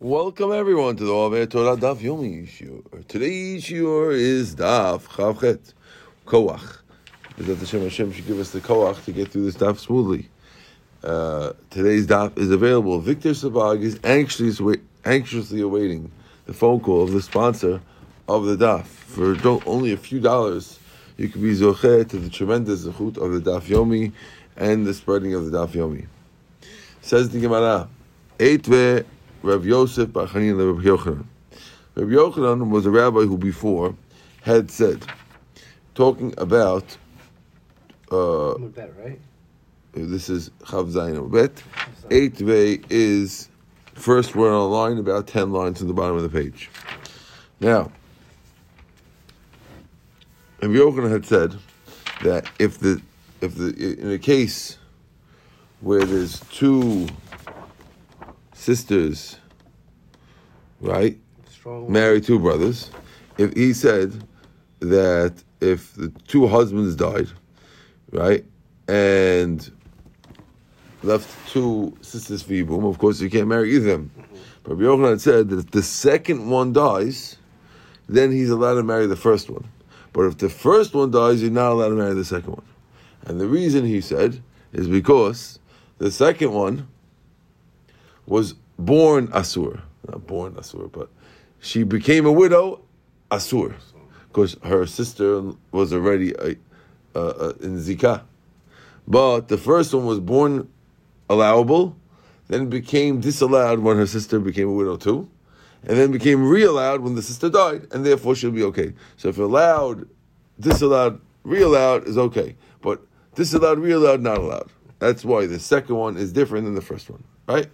Welcome everyone to the Ove Torah Daf Yomi Shiur. Today's Shiur is Daf Chavchet Koach. That Hashem Hashem should give us the Koach to get through this Daf smoothly. Uh, today's Daf is available. Victor Sabag is anxiously anxiously awaiting the phone call of the sponsor of the Daf. For only a few dollars, you can be zocher to the tremendous zechut of the Daf Yomi and the spreading of the Daf Yomi. Says the Gemara, Eitve Rav Yosef Bar Chanina Rav Yochanan. Rav Yochanan was a rabbi who before had said, talking about. Uh, bet, right? This is Chav Zayin Bet. Eight Ve is first word on the line, about ten lines in the bottom of the page. Now, Rav Yochanan had said that if the if the in a case where there's two sisters, right? Strong. Married two brothers. If he said that if the two husbands died, right, and left two sisters for Yibum, of course you can't marry either of them. But Rabbi Yochanan said that if the second one dies, then he's allowed to marry the first one. But if the first one dies, you're not allowed to marry the second one. And the reason he said is because the second one was born Asur. Not born Asur, but she became a widow Asur. Because her sister was already a, a, a, in Zikah. But the first one was born allowable, then became disallowed when her sister became a widow too, and then became reallowed when the sister died, and therefore she'll be okay. So if allowed, disallowed, reallowed is okay. But disallowed, reallowed, not allowed. That's why the second one is different than the first one, right?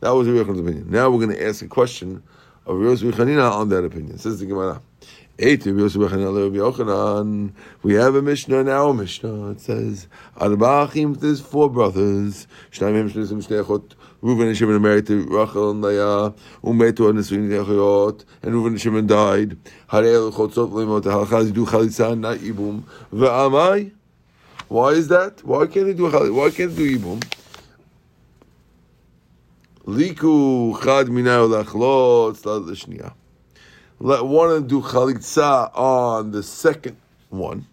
That was Rabbi Yochanan's opinion. Now we're going to ask a question of Rabbi Chanina on that opinion. Says the Gemara. We have a Mishnah now. Mishnah. It says, "Arba'achim." There's four brothers. Reuven and Shimon married to Rachel and Leah. Umetu and Nisuin Yachayot. And Reuven and Shimon died. Harei Chotzot Lemot. Halachaz do Chalitza not Ibum. Ve'amai. Why is that? Why can't they do Why can't they do Ibum? Liku chad minayu lachlot l'shniya. Let one do chalitza on the second one.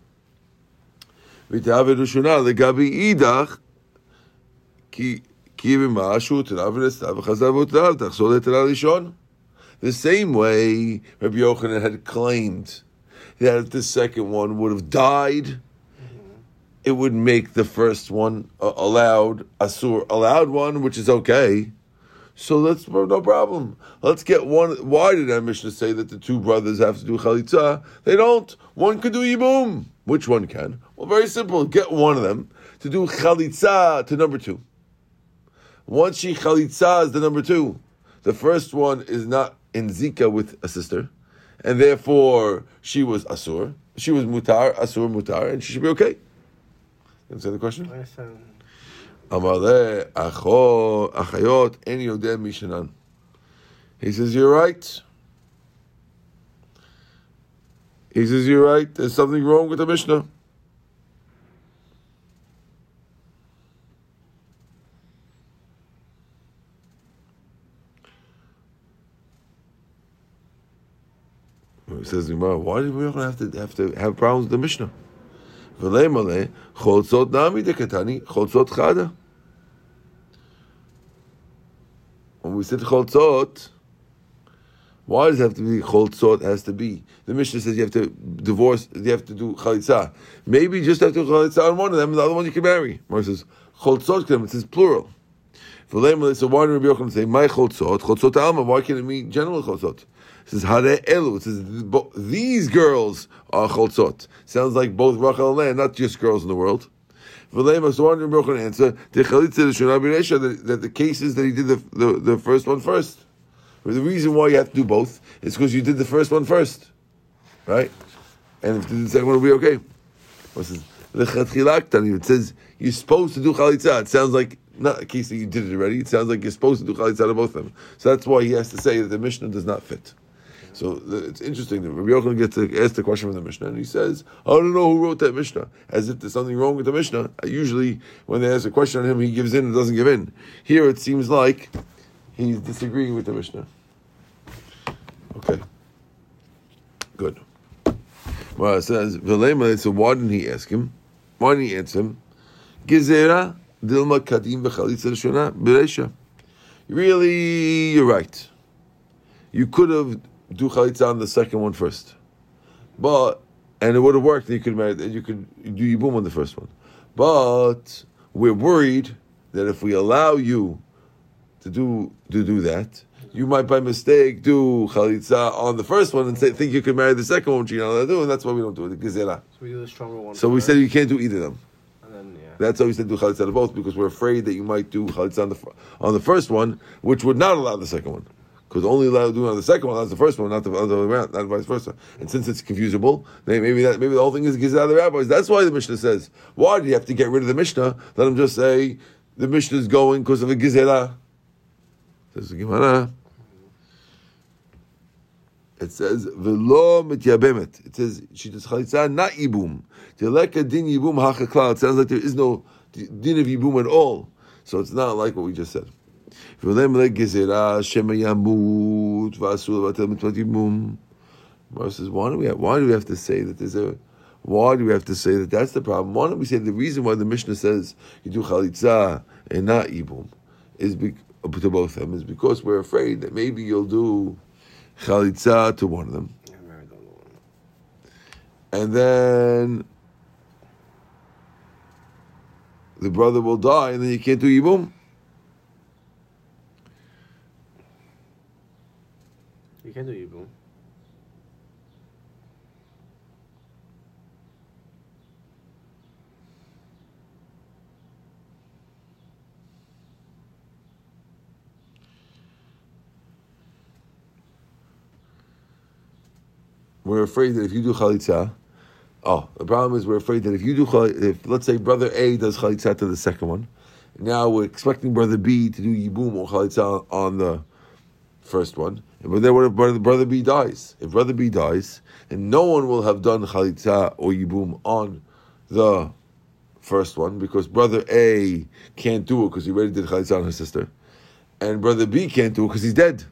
V'tavid ushuna legabi idach ki ki b'mashu terav v'nestav v'chazav v'terav tachsol eterav rishon. The same way Rabbi Yochanan had claimed that if the second one would have died, it would make the first one allowed asur allowed one, which is okay. So let's no problem. Let's get one. Why did our Mishnah say that the two brothers have to do chalitza? They don't. One could do yibum. Which one can? Well, very simple. Get one of them to do chalitza to number two. Once she chalitza is the number two, the first one is not in zika with a sister, and therefore she was asur. She was mutar, asur mutar, and she should be okay. You understand the question? Amale achayot en yodeh mishanan. He says, you're right. He says, you're right. There's something wrong with the Mishnah. He says, why do we have to have to have problems with the Mishnah? V'le chotzot nami dekatani chotzot chada. We said chotzot, why does it have to be chotzot? Has to be the Mishnah says you have to divorce. You have to do chalitza. Maybe you just have to do chalitza on one of them, and the other one you can marry. Mar says chotzot. It says plural. So why do Rabbi Yochanan say my chotzot? Chotzot alma. Why can't it mean general chotzot? It says hare elu. It says these girls are chotzot. Sounds like both Rachel and Leah, not just girls in the world. Broken answer, the that the cases that he did the, the, the first one first. The reason why you have to do both is because you did the first one first, right? And if the second one will be okay. It says it says you're supposed to do chalitza. It sounds like not a case that you did it already. It sounds like you're supposed to do chalitza to both of them. So that's why he has to say that the Mishnah does not fit. So it's interesting that Rabbi Yochanan gets to ask the question from the Mishnah, and he says, "I don't know who wrote that Mishnah." As if there's something wrong with the Mishnah. Usually, when they ask a question on him, he gives in and doesn't give in. Here, it seems like he's disagreeing with the Mishnah. Okay. Good. Well, it says, Vilema, so why didn't he ask him? Why didn't he answer him? Gizera dilma kadim v'chalitza b'reisha. Really, you're right. You could have do chalitza on the second one first, but and it would have worked. You could marry, you could do yibum on the first one, but we're worried that if we allow you to do to do that, you might by mistake do chalitza on the first one and say, think you can marry the second one, which you're not allowed to do, and that's why we don't do it. Gezerah. So we do the stronger one. So we said you can't do either of them. Then, yeah. That's why we said do chalitza on both because we're afraid that you might do chalitza on the on the first one, which would not allow the second one. Because only allow to do it on the second one, that's the first one, not the other way around, not vice versa. And since it's confusable, maybe that maybe the whole thing is gives out of the rabbis. That's why the Mishnah says, why do you have to get rid of the Mishnah? Let him just say the Mishnah is going because of a gizela. Says the Gemara. It says velo mityabemet. It says she does chalitza not yibum. Teleka din hachaklal. It sounds like there is no din of yibum at all. So it's not like what we just said ולהם לגזירה שמא ימות ואסור לבטל מצוות ייבום. Gemara says, why do we have, why do we have to say that there's a why do we have to say that that's the problem? Why don't we say the reason why the Mishnah says you do chalitza and not ibum is be, to both of them is because we're afraid that maybe you'll do chalitza to one of them Yeah, married the other one. and then the brother will die and then you can't do yibum. You can do Yibum. We're afraid that if you do chalitza, oh, the problem is we're afraid that if you do chalitza, if let's say brother A does chalitza to the second one, now we're expecting brother B to do yibum or chalitza on the first one. But then what if brother, brother B dies? If brother B dies, and no one will have done chalitza or yibum on the first one because brother A can't do it because he already did chalitza on his sister, and brother B can't do it because he's dead.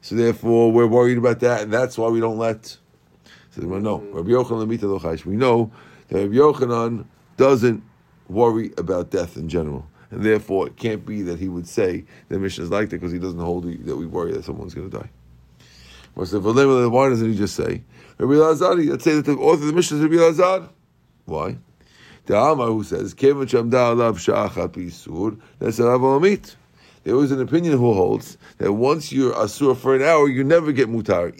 So therefore, we're worried about that, and that's why we don't let. So well, no, mm-hmm. Rabbi Yochanan Lemita lo chayish. We know that Rabbi Yochanan doesn't worry about death in general, and therefore it can't be that he would say the Mishnah is like that because he doesn't hold the, that we worry that someone's going to die. Why doesn't he just say Rabbi Lazari? Let's say that the author of the Mishnah is Rabbi Lazar. Why? The Amar who says Kevin Shamda Alav Sha'achat Pisur. That's Olamit. There was an opinion who holds that once you're asur for an hour, you never get mutar.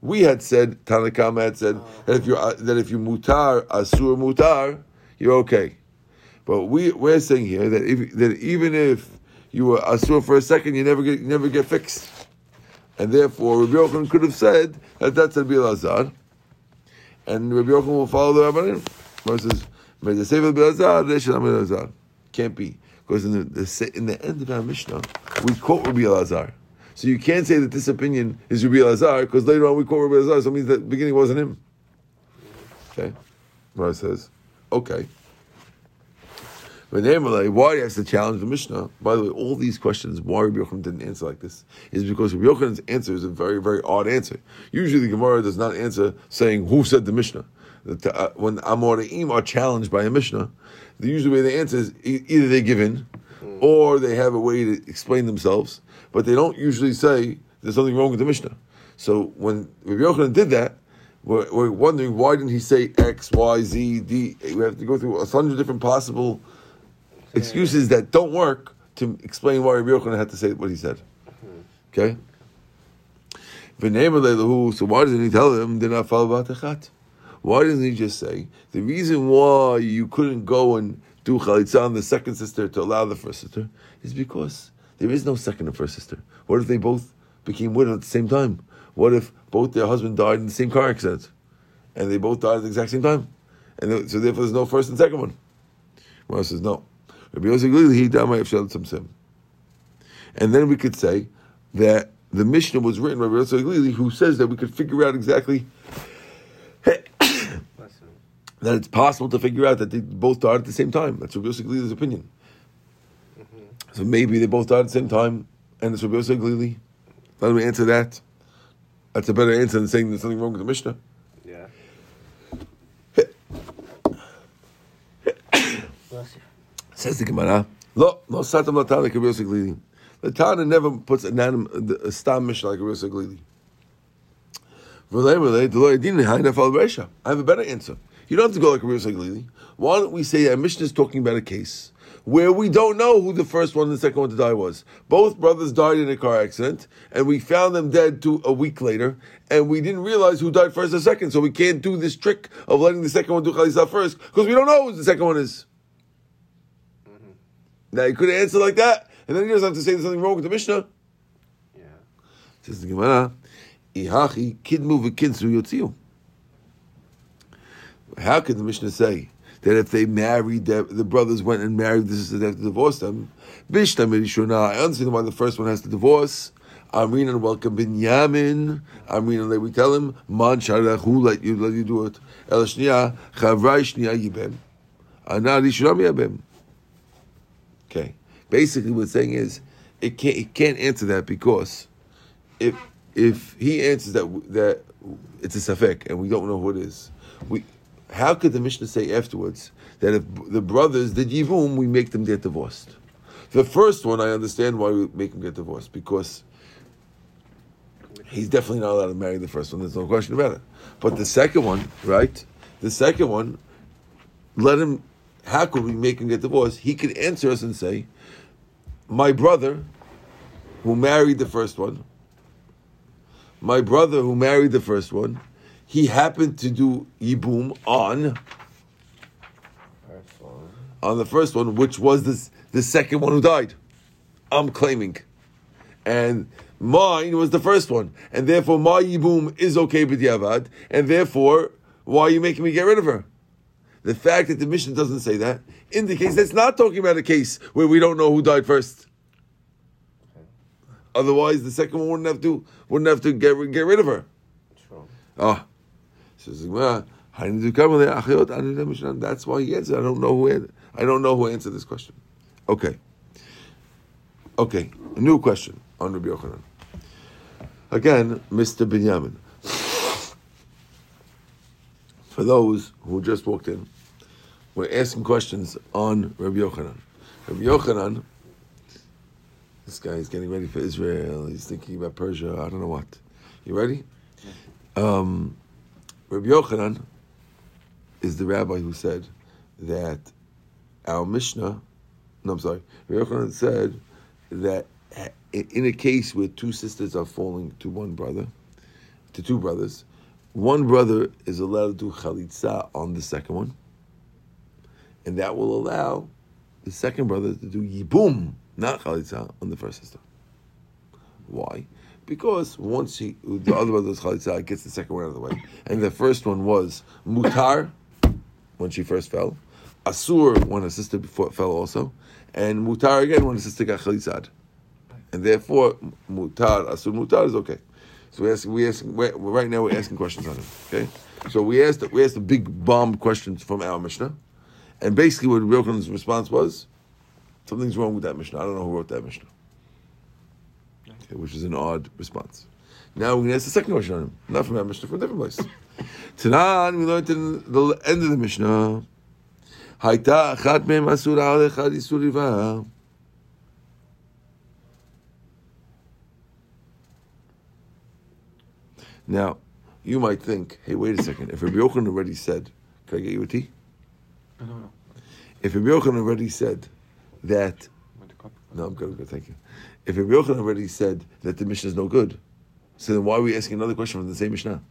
We had said Tanna Kamma had said that if you that if you mutar asur mutar, you're okay. But we we're saying here that if that even if you were asur for a second, you never get you never get fixed, and therefore Rabbi Yochanan could have said that that's Rabbi Lazar, and Rabbi Yochanan will follow the Rabbanim. Versus, "May the Sefer Rabbi Lazar, they should Rabbi Can't be because in the, the in the end of our Mishnah we quote Rabbi Lazar. So you can't say that this opinion is Rabbi Lazar because later on we quote Rabbi Lazar, so it means that the beginning wasn't him. Okay, Rabbi says, okay. Why he has to challenge the Mishnah? By the way, all these questions, why Rabbi Yochanan didn't answer like this, is because Rabbi Yochanan's answer is a very, very odd answer. Usually the Gemara does not answer saying, who said the Mishnah? Uh, when Amoraim are challenged by a Mishnah, the usual way they answer is either they give in, or they have a way to explain themselves, but they don't usually say there's something wrong with the Mishnah. So when Rabbi Yochanan did that, we're, we're wondering why didn't he say X, Y, Z, D? We have to go through a hundred different possible excuses that don't work to explain why Rabbi Yochanan had to say what he said. Okay? So why doesn't he tell them they're not follow Batachat? Why doesn't he just say the reason why you couldn't go and do chalitza on the second sister to allow the first sister is because there is no second and first sister. What if they both became widows at the same time? What if both their husband died in the same car accident, and they both died at the exact same time, and so therefore there's no first and second one? Well, says no. Rabbi Yosef Glili, he damay Avshel Tzimtzim. And then we could say that the Mishnah was written by Rabbi Yosef Glili, who says that we could figure out exactly that it's possible to figure out that they both died at the same time. That's Rabbi Yosef Glili's opinion. Mm-hmm. So maybe they both died at the same time, and it's Rabbi Yosef Glili. Let me answer that. That's a better answer than saying there's something wrong with the Mishnah. Yeah. Bless you. Says the Gemara, Lo, no satam latan like real siglili. The Tana never puts a, nanim, a stam Mishnah like a real siglili. I have a better answer. You don't have to go like a real siglili. Why don't we say that Mishnah is talking about a case where we don't know who the first one and the second one to die was. Both brothers died in a car accident, and we found them dead two, a week later, and we didn't realize who died first or second, so we can't do this trick of letting the second one do Chalisa first, because we don't know who the second one is. Now you could answer like that, and then he doesn't have to say there's something wrong with the Mishnah. Yeah. Says the Gemara, Ihachi kidmu v'kinsu yotziu. How could the Mishnah say that if they married, the, the brothers went and married the sisters, they have to divorce them? Bishtam. I understand why the first one has to divorce. Amrin and welcome Binyamin. Amrin and we tell him, Man sharach, who let you let you do it? El chavrai shniya yibem. Ana rishonam yibem. Basically, what saying is, it can't can't answer that because if if he answers that that it's a safek and we don't know who it is, we how could the Mishnah say afterwards that if the brothers did yivum, we make them get divorced? The first one, I understand why we make them get divorced because he's definitely not allowed to marry the first one. There's no question about it. But the second one, right? The second one, let him. How could we make him get divorced? He could answer us and say, "My brother, who married the first one, my brother who married the first one, he happened to do yibum on on the first one, which was this the second one who died. I'm claiming, and mine was the first one, and therefore my yibum is okay b'diavad, and therefore why are you making me get rid of her? The fact that the Mishnah doesn't say that indicates that's not talking about a case where we don't know who died first. Otherwise, the second one wouldn't have to wouldn't have to get get rid of her. True. Ah, says the "I need to come with the achayot, I need to Mishnah." That's why he answered. I don't know who I don't know who answered this question. Okay, okay, a new question on Rabbi Yochanan. Again, Mr. Binyamin. For those who just walked in, we're asking questions on Rabbi Yochanan. Rabbi Yochanan, this guy is getting ready for Israel. He's thinking about Persia. I don't know what. You ready? Um, Rabbi Yochanan is the rabbi who said that our Mishnah, no, I'm sorry, Rabbi Yochanan said that in a case where two sisters are falling to one brother, to two brothers, one brother is allowed to do chalitza on the second one, and that will allow the second brother to do yibum, not chalitza, on the first sister. Why? Because once he, the other brother does chalitza gets the second one out of the way, and the first one was mutar when she first fell, asur when her sister before fell also, and mutar again when her sister got chalitzad, and therefore mutar asur mutar is okay. So we ask, we ask, we right now we're asking questions on him. Okay, so we asked we asked the big bomb questions from our Mishnah, and basically what Yochanan's response was, something's wrong with that Mishnah. I don't know who wrote that Mishnah. Okay, which is an odd response. Now we're going to ask the second question on him, not from our Mishnah, from a different place. Tanan, we learned in the end of the Mishnah. Hayta achat mehem asura al echad isur Now, you might think, hey, wait a second. If Rabbi Yochanan already said, can I get you a tea? I don't know. If Rabbi Yochanan already said that With the cup. no, I'm good, I'm good, thank you. If Rabbi Yochanan already said that the Mishnah is no good, so then why are we asking another question from the same Mishnah?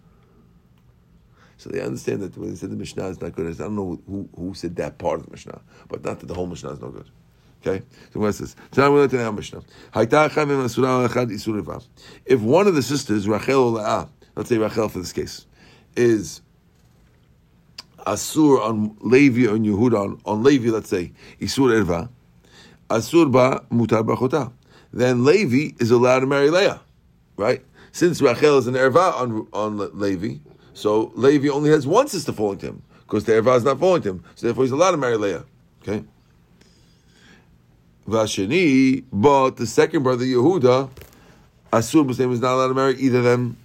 So they understand that when they said the Mishnah is not good, I don't know who, who said that part of the Mishnah, but not that the whole Mishnah is no good. Okay? So what says? So now we learn the Mishnah. Hayta achad mem asura echad isur riva. If one of the sisters, Rachel or Leah, let's say Rachel for this case, is Asur on Levi on Yehuda, on, on Levi, let's say, Isur Erva, Asur ba mutar bachota. Then Levi is allowed to marry Leah, right? Since Rachel is an Erva on, on Levi, so Levi only has one sister falling to him, because the Erva is not falling to him, so therefore he's allowed to marry Leah. Okay? Vashani, but the second brother, Yehuda, Asur his name is not allowed to marry either of them.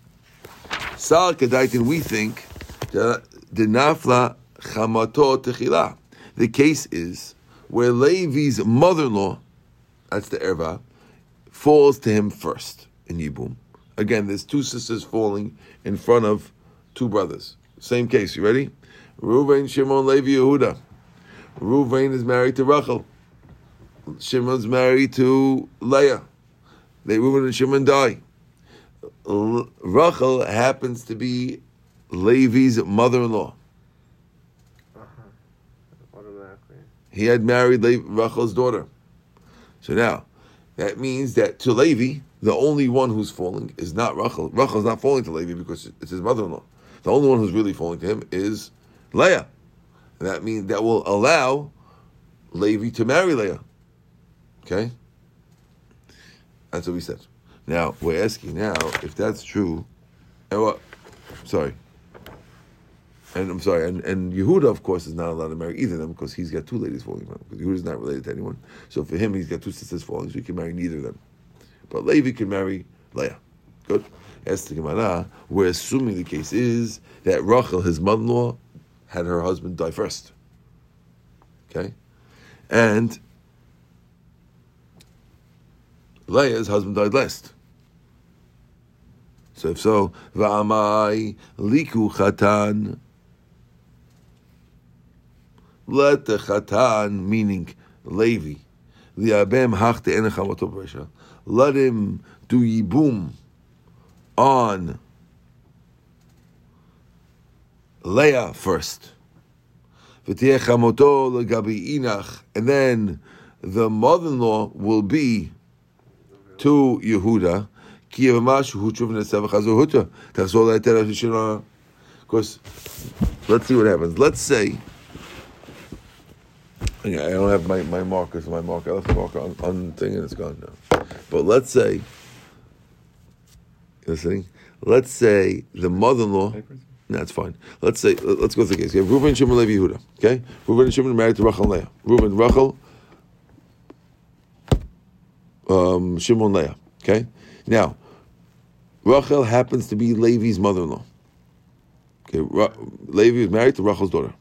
Sal Kedaitin, we think, the Dinafla Chamato Techila. The case is where Levi's mother-in-law, that's the Erva, falls to him first in Yibum. Again, there's two sisters falling in front of two brothers. Same case. You ready? Reuven, Shimon, Levi, Yehuda. Reuven is married to Rachel. Shimon's married to Leah. They Reuven and Shimon die. Rachel happens to be Levi's mother-in-law. Uh-huh. Automatically. He had married Le- Rachel's daughter. So now, that means that to Levi, the only one who's falling is not Rachel. Rachel's not falling to Levi because it's his mother-in-law. The only one who's really falling to him is Leah. And that means that will allow Levi to marry Leah. Okay? That's what we said. Now, we're asking now if that's true. And what? Sorry. And I'm sorry, and, and Yehuda, of course, is not allowed to marry either of them because he's got two ladies falling for him. Because Yehuda is not related to anyone. So for him, he's got two sisters falling, so he can marry neither of them. But Levi can marry Leah. Good. As to Gemara, we're assuming the case is that Rachel, his mother in law, had her husband die first. Okay? And Leah's husband died last. So if so, Va'amai liku chatan. Let the chatan, meaning Levi, liabem hachte enechamoto b'resha. Let him do yibum on Leah first. And then the mother-in-law will be to Yehuda. Ki yevamash hu tshuv nesev chazu huta. Tachzor le'eter hashishina. Because, let's see what happens. Let's say, okay, I don't have my, my markers, my marker, I left the marker on, on thing and it's gone now. But let's say, listening? Let's say the mother-in-law, no, that's fine. Let's say, let- let's go through the case. You have Reuben, Shimon, Levi, Yehuda. Okay? Reuben and Shimon married to Rachel and Leah. Reuben, Rachel, um, Shimon, Leah. Okay? Now, Rachel happens to be Levi's mother-in-law. Okay, Ra- Levi is married to Rachel's daughter.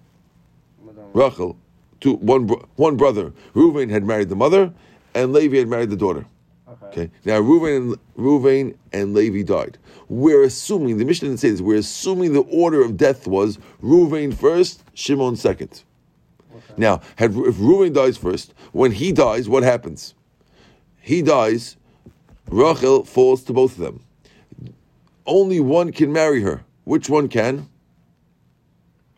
Rachel, two, one, bro- one brother. Reuven had married the mother, and Levi had married the daughter. Okay. Okay. Now Reuven and Reuven and Levi died. We're assuming the Mishnah didn't say this. We're assuming the order of death was Reuven first, Shimon second. Now, had, if Reuven dies first, when he dies, what happens? He dies. Rachel falls to both of them. Only one can marry her. Which one can?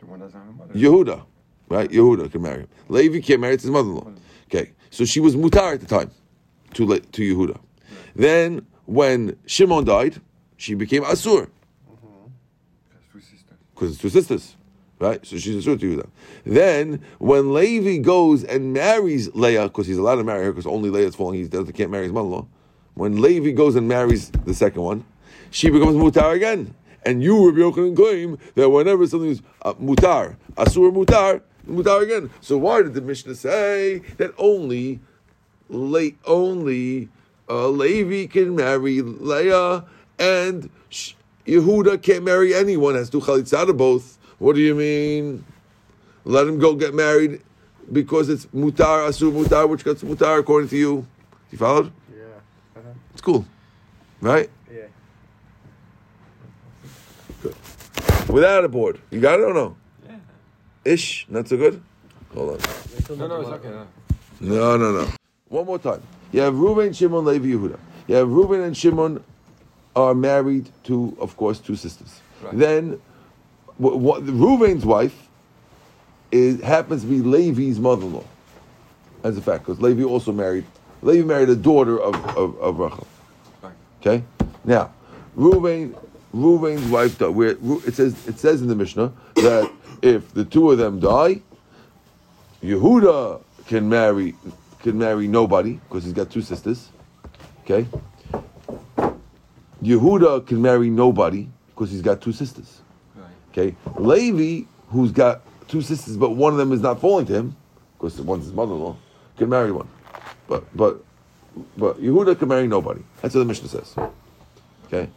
The one that's on her mother. Yehuda, right? Yehuda can marry him. Levi can't marry it's his mother-in-law. Okay, so she was mutar at the time to Le- to Yehuda. Then when Shimon died, she became asur That's two sisters. because it's two sisters, right? So she's asur to Yehuda. Then when Levi goes and marries Leah, because he's allowed to marry her, because only Leah is falling, he doesn't can't marry his mother-in-law. When Levi goes and marries the second one, she becomes mutar again. And you, Rabbi Yochanan, claim that whenever something is uh, mutar, asur mutar, mutar again. So why did the Mishnah say that only, Le- only uh, Levi can marry Leah and Sh- Yehuda can't marry anyone? Has to chalitza to both. What do you mean? Let him go get married because it's mutar, asur mutar, which gets mutar according to you. You followed? Yeah. Uh-huh. It's cool, right? Yeah. Without a board. You got it or no? Yeah. Ish, not so good? Hold on. No, no, it's okay. No. No, no, no. One more time. You have Reuben, Shimon, Levi, Yehuda. You have Reuben and Shimon are married to, of course, two sisters. Right. Then, what, what, Reuben's wife is happens to be Levi's mother-in-law, as a fact, because Levi also married. Levi married a daughter of of, of Rachel. Right. Okay. Now, Reuben, Reuben's wife died. Where it says it says in the Mishnah that if the two of them die, Yehuda can marry can marry nobody because he's got two sisters. Okay. Yehuda can marry nobody because he's got two sisters. Okay. Levi, who's got two sisters, but one of them is not falling to him because one's his mother-in-law, can marry one. But but but Yehuda can marry nobody. That's what the Mishnah says. Okay.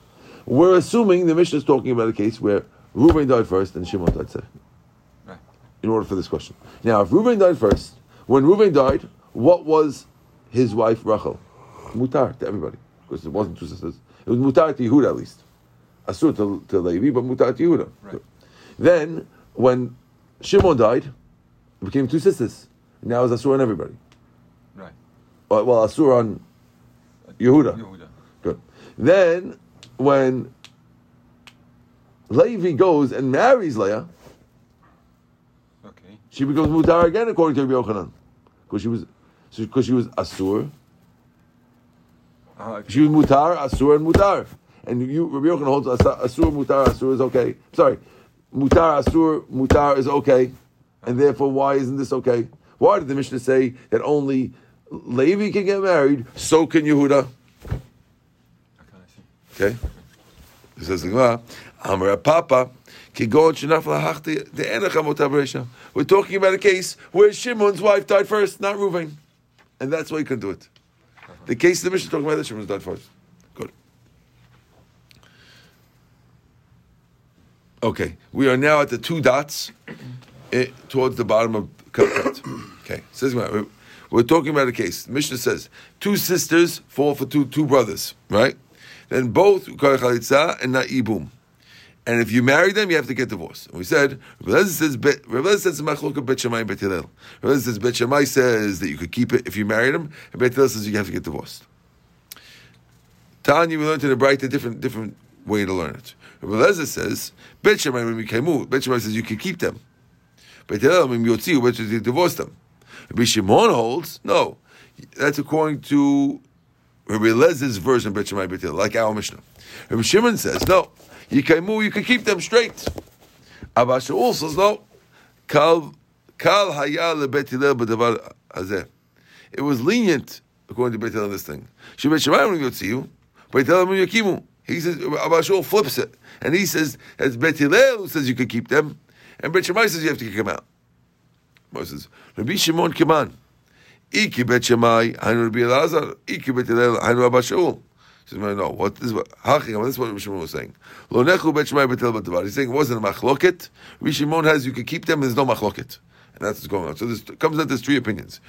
We're assuming the Mishnah is talking about a case where Reuben died first and Shimon died second. Right. In order for this question. Now, if Reuben died first, when Reuben died, what was his wife Rachel? Mutar to everybody. Because it wasn't two sisters. It was Mutar to Yehuda at least. Asur to, to Levi, but Mutar to Yehuda. Right. Then, when Shimon died, it became two sisters. Now it's Asur on everybody. Right. Uh, Well, Asur on Yehuda. Yehuda. Good. Then, when Levi goes and marries Leah, Okay. she becomes mutar again according to Rabbi Yochanan, because she was, because she was asur. Uh, She was mutar, asur, and mutar. And you, Rabbi Yochanan holds asur, mutar, asur is okay. Sorry, mutar, asur, mutar is okay, and therefore why isn't this okay? Why did the Mishnah say that only Levi can get married, so can Yehuda? Okay. It says the Gemara, Amar Papa, We're talking about a case where Shimon's wife died first, not Reuven. And that's why he couldn't do it. The case the Mishnah is talking about that Shimon's died first. Good. Okay. We are now at the two dots eh, towards the bottom of Kakat. Okay. Says we're talking about a case. The Mishnah says two sisters fall for two two brothers, right? Then both ukar chalitza and not ibum. And if you marry them, you have to get divorced. And we said, Eliezer says, Eliezer says, "Machloka Bet Shammai and Bet Hillel." Eliezer says, Bet Shammai says that you could keep it if you married him, and Bet says you have to get divorced. Tanya, we learned in the bright a different different way to learn it. Rabbi Eliezer says, Bet we came out, Bet Shammai says you can keep them. Bet Hillel you see, Bet you divorce them. Rabbi Shimon holds, no. That's according to Rabbi Eliezer version Bet Shammai Bet like our Mishnah. Rabbi Shimon says, no. Yikaimu, you can keep them straight. Abba Shaul says, no. Kal, kal haya lebet Hillel. It was lenient, according to Bet Hillel, this thing. Shebet Shammai when you Bet Hillel when yakimu. He says, Abba flips it. And he says, it's Bet who says you can keep them. And Bet Shammai says you have to kick them out. Moses, Rabbi Shimon Kiman. Iki Bet Shammai, Hainu Rabbi Elazar, Iki Bet Hillel, Hainu Abba Shaul. He says, no, what this is what Hachim, this is what Rabbi Shimon was saying. Lo nechu Bet Shammai Bet Hillel. He's saying it wasn't a machloket. Rabbi Shimon has you can keep them, there's no machloket. And that's what's going on. So this comes out there's three opinions.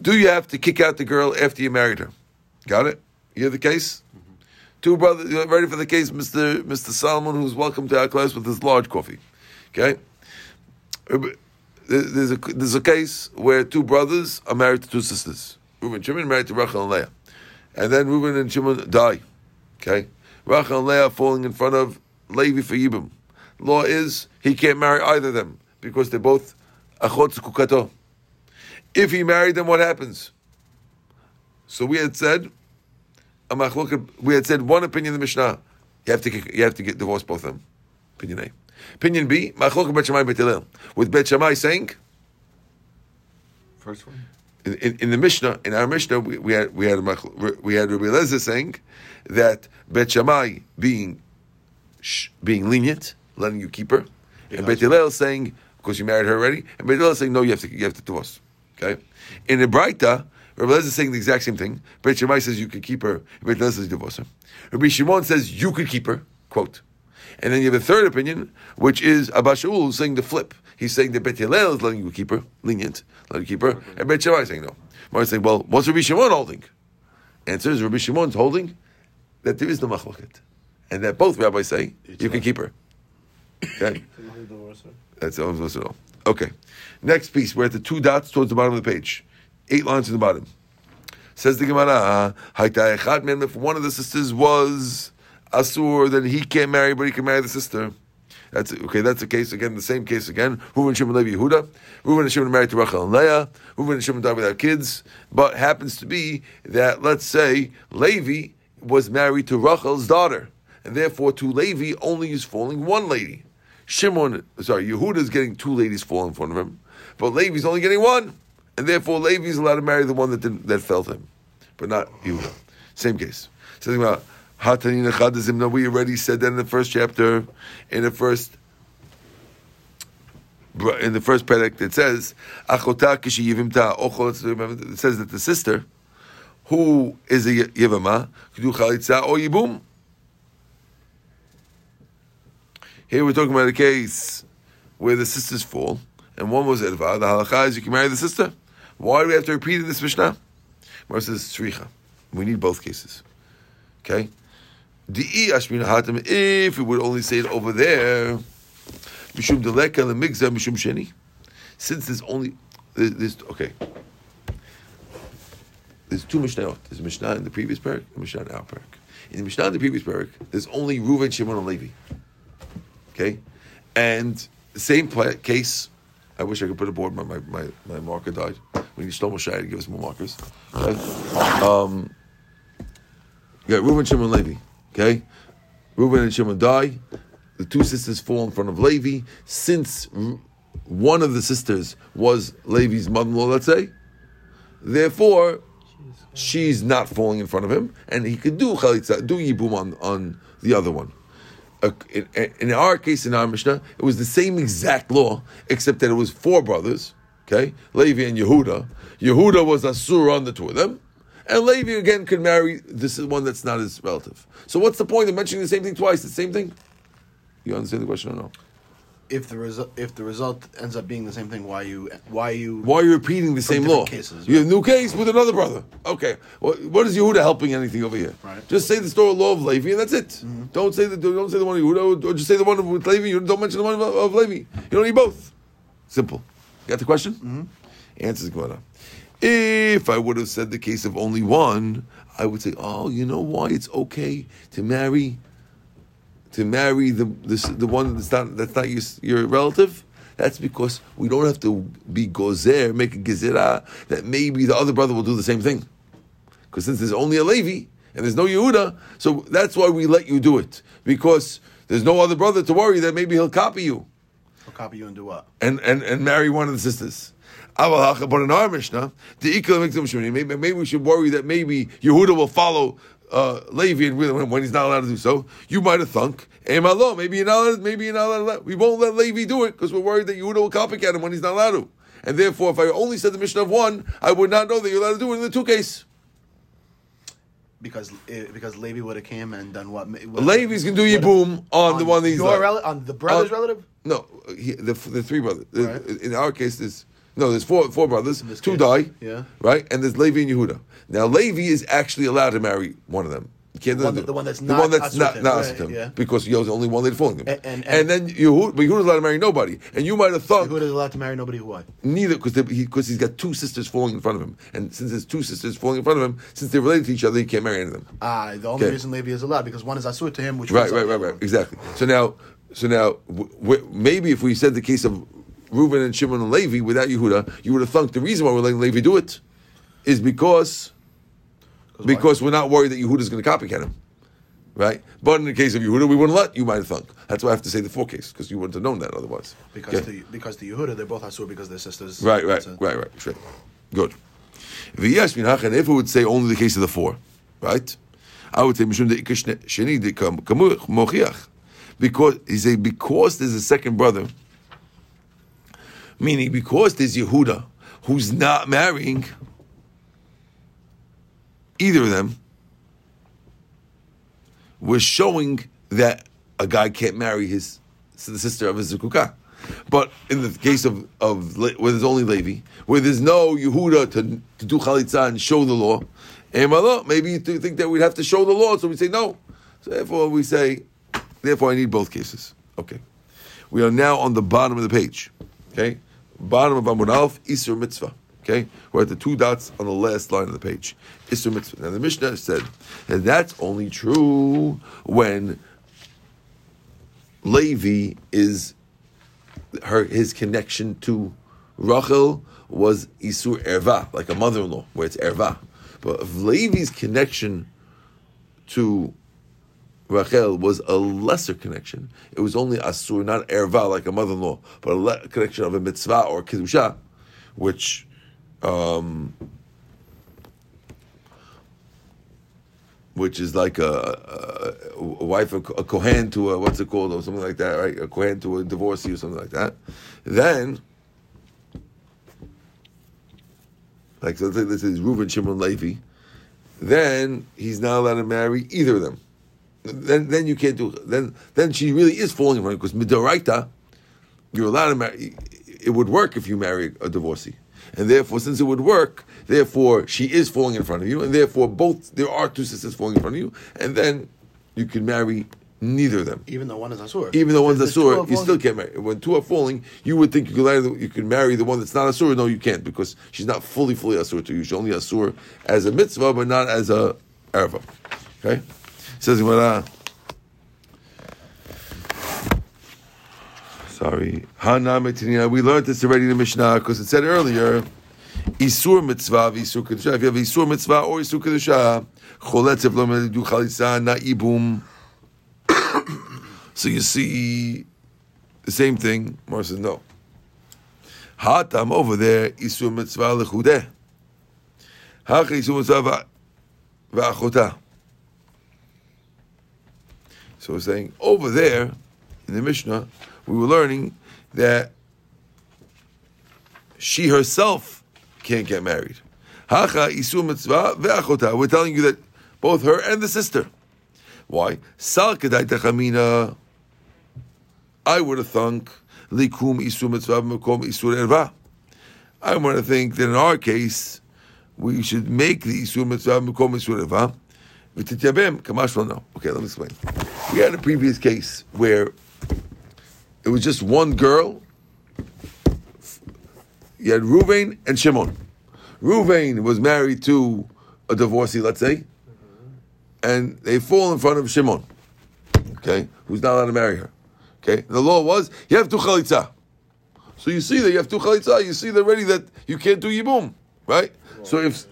Do you have to kick out the girl after you married her? Got it? You hear the case? Mm-hmm. Two brothers, you ready for the case, Mr. Mr. Solomon, who's welcome to our class with his large coffee. Okay? There's a, there's a case where two brothers are married to two sisters. Reuben Shimon married to Rachel and Leah. And then Reuben and Shimon die. Okay? Rachel and Leah falling in front of Levi for Yibam. Law is he can't marry either of them because they're both achot kukato. If he married them, what happens? So we had said, we had said one opinion in the Mishnah. You have to you have to get divorce both of them. Opinion A. Opinion B. Machloket Bet Shammai Bet Hillel. With Bet Shammai saying First one. in, in, in the Mishnah, in our Mishnah, we, we had we had we had Rabbi Eliezer saying that Bet Shammai being sh, being lenient, letting you keep her, and Bet Hillel saying because you married her already, and Bet Hillel saying no, you have to you have to divorce. Okay, in the Braita, Rabbi Eliezer is saying the exact same thing. Bet Shammai says you can keep her, Bet says divorce her. Rabbi Shimon says you could keep her. Quote. And then you have a third opinion, which is Abba Shaul, saying the flip. He's saying that Bet Hillel is letting you keep her, lenient, let you keep her, and Bet Shammai is saying no. Mar saying, well, what's Rabbi Shimon holding? Answer is Rabbi Shimon's holding that there is no machloket, and that both rabbis say you can keep her. Okay, that's all I'm supposed to know. Okay, next piece. We're at the two dots towards the bottom of the page, eight lines to the bottom. Says the Gemara, "Haita echad mem." If one of the sisters was asur, then he can't marry, but he can marry the sister. That's okay. That's the case again. The same case again. Reuven and Shimon Levi Yehuda. Reuven and Shimon married to Rachel and Leah. Reuven and Shimon died without kids. But happens to be that let's say Levi was married to Rachel's daughter, and therefore to Levi only is falling one lady. Shimon, sorry, Yehuda is getting two ladies falling in front of him, but Levi's only getting one, and therefore Levi is allowed to marry the one that that fell to him, but not Yehuda. Same case. Something about No, we already said that in the first chapter, in the first. In the first perek, it says, "Achota kishiyivimta ochol." It says that the sister, who is a yivama, could do chalitza or yibum. Here we're talking about a case where the sisters fall, and one was erva. The halacha is you can marry the sister. Why do we have to repeat in this mishnah? Mar says tzricha. We need both cases. Okay. If we would only say it over there, mishum deleka lemigza mishum sheni. Since there's only there's, okay. There's two mishnayot. There's a mishnah in the previous parak and mishnah in our parak. In the mishnah in the previous parak, there's only Reuven, Shimon, and Levi. Okay, and same case. I wish I could put a board. My my, my, my marker died. We need Shlomo Shai to give us more markers. Okay? Um, got Reuven, Shimon, Levi. Okay, Reuben and Shimon die. The two sisters fall in front of Levi. Since one of the sisters was Levi's mother-in-law, let's say, therefore she's not falling in front of him, and he could do chalitza, do yibum on, on the other one. Uh, in, our case, in our Mishnah, it was the same exact law, except that it was four brothers, okay, Levi and Yehuda. Yehuda was asur on the two of them, and Levi again could marry this is one that's not his relative. So what's the point of mentioning the same thing twice? The same thing. You understand the question or no? If the result if the result ends up being the same thing, why you why you Why are you repeating the same law? cases, you have a new case with another brother. Okay. What, what is Yehuda helping anything over here? Right. Mm-hmm. Just say the story of law of Levi and that's it. Don't say the don't say the one of Yehuda or just say the one with Levi. You don't mention the one of, of Levi. You don't need both. Simple. You got the question? Mm-hmm. Answers going on. If I would have said the case of only one, I would say, oh, you know why it's okay to marry to marry the the, the one that's not that's not your, your relative. That's because we don't have to be gozer, make a gezerah that maybe the other brother will do the same thing. Because since there's only a Levi and there's no Yehuda, so that's why we let you do it. Because there's no other brother to worry that maybe he'll copy you He'll copy you and do what? and, and, and marry one of the sisters. But in our Mishnah, the ikal makes them shmini. Maybe maybe we should worry that maybe Yehuda will follow uh, Levi when, when he's not allowed to do so. You might have thunk, Emalo, maybe you're not allowed, maybe you're not allowed. to let- We won't let Levi do it because we're worried that Yehuda will copycat him when he's not allowed to. And therefore, if I only said the Mishnah of one, I would not know that you're allowed to do it in the two case. Because eh, because Levi would have came and done what? Levi's gonna do Yibum on, the one that he's your rel- on the brother's Uh, relative. No, he, the, the three brothers. Right. In our case, there's no, there's four four brothers. Two case, die. yeah. Right, and there's Levi and Yehuda. Now Levi is actually allowed to marry one of them. You can't one the one that's the not one that's not not right, Asutim, yeah. because you're the only one that's fooling him. And- And, and- then Yehuda, but Yehuda's allowed to marry nobody, and you might have thought Yehuda is allowed to marry nobody what? neither because he, because he's got two sisters falling in front of him, and since there's two sisters falling in front of him, since they're related to each other, he can't marry any of them. Ah, the only Okay. reason Levi is allowed because one is asur to him, which Right, right, right, right. Exactly. So now, so now, w- w- maybe if we said the case of Reuben and Shimon and Levi without Yehuda, you would have thunk the reason why we're letting Levi do it is because because we're not worried that Yehuda is going to copycat him, right? But in the case of Yehuda, we wouldn't let. You might have thunk. That's why I have to say the four case because you wouldn't have known that otherwise. Because Okay. the because the Yehuda they're both asur because they're sisters. Right, right, it. right, right. Straight. Good. V'yesh min hachan, If it would say only the case of the four, right? I would say mishum de ikashne sheni de kam- because he say because there's a second brother, meaning because there's Yehuda who's not marrying either of them, we're showing that a guy can't marry his the sister of his zukukah. But in the case of, of where there's only Levi, where there's no Yehuda to, to do chalitza and show the law, maybe you think that we'd have to show the law, so we say no. So therefore we say, therefore I need both cases. Okay. We are now on the bottom of the page. Okay? Bottom of Amud Alf, Isur Mitzvah. Okay? We're at the two dots on the last line of the page. Isur Mitzvah. Now the Mishnah said that that's only true when Levi is her his connection to Rachel was Isur Erva, like a mother-in-law, where it's Erva. But Levi's connection to Rachel was a lesser connection. It was only Asur, not Erva, like a mother-in-law, but a le- connection of a mitzvah or Kedusha, which um, which is like a, a, a wife, a, a Kohen to a, what's it called, or something like that, right? A Kohen to a divorcee or something like that. Then, like, so this is Reuben, Shimon, Levi, then he's not allowed to marry either of them then then you can't do then then she really is falling in front because midoraita, you're allowed to marry. It would work if you marry a divorcee, and therefore, since it would work, therefore she is falling in front of you, and therefore both there are two sisters falling in front of you, and then you can marry neither of them. Even though one is asur. Even though one's If a the two surah, are you still can't marry. When two are falling, you would think you could marry, you could marry the one that's not a surah. No, you can't because she's not fully, fully asur to you. She's only asur as a mitzvah, but not as a erva. Okay? Says Gemara. Sorry. We learned this already in the Mishnah because it said earlier, Isur mitzvah, Isur kedusha. If you have Isur mitzvah or Isur kedusha, choletzev lo du chalitza na ibum. So you see the same thing. Mar says no. Hatam over there, Isur mitzvah lechudeh. Hach Isur mitzvah va- va'achotah. So we're saying over there in the Mishnah, we were learning that she herself can't get married. Hacha Isur mitzvah. We're telling you that both her and the sister. Why? I would have thunk likum isur mitzvah mekom isur erva. I want to think that in our case, we should make the isur mitzvah mekom isur erva. Okay, let me explain. We had a previous case where it was just one girl. You had Ruvain and Shimon. Ruvain was married to a divorcee, let's say, and they fall in front of Shimon, okay, who's not allowed to marry her. Okay, the law was you have to chalitza. So you see that you have to chalitza. You see already that you can't do yibum, right? So if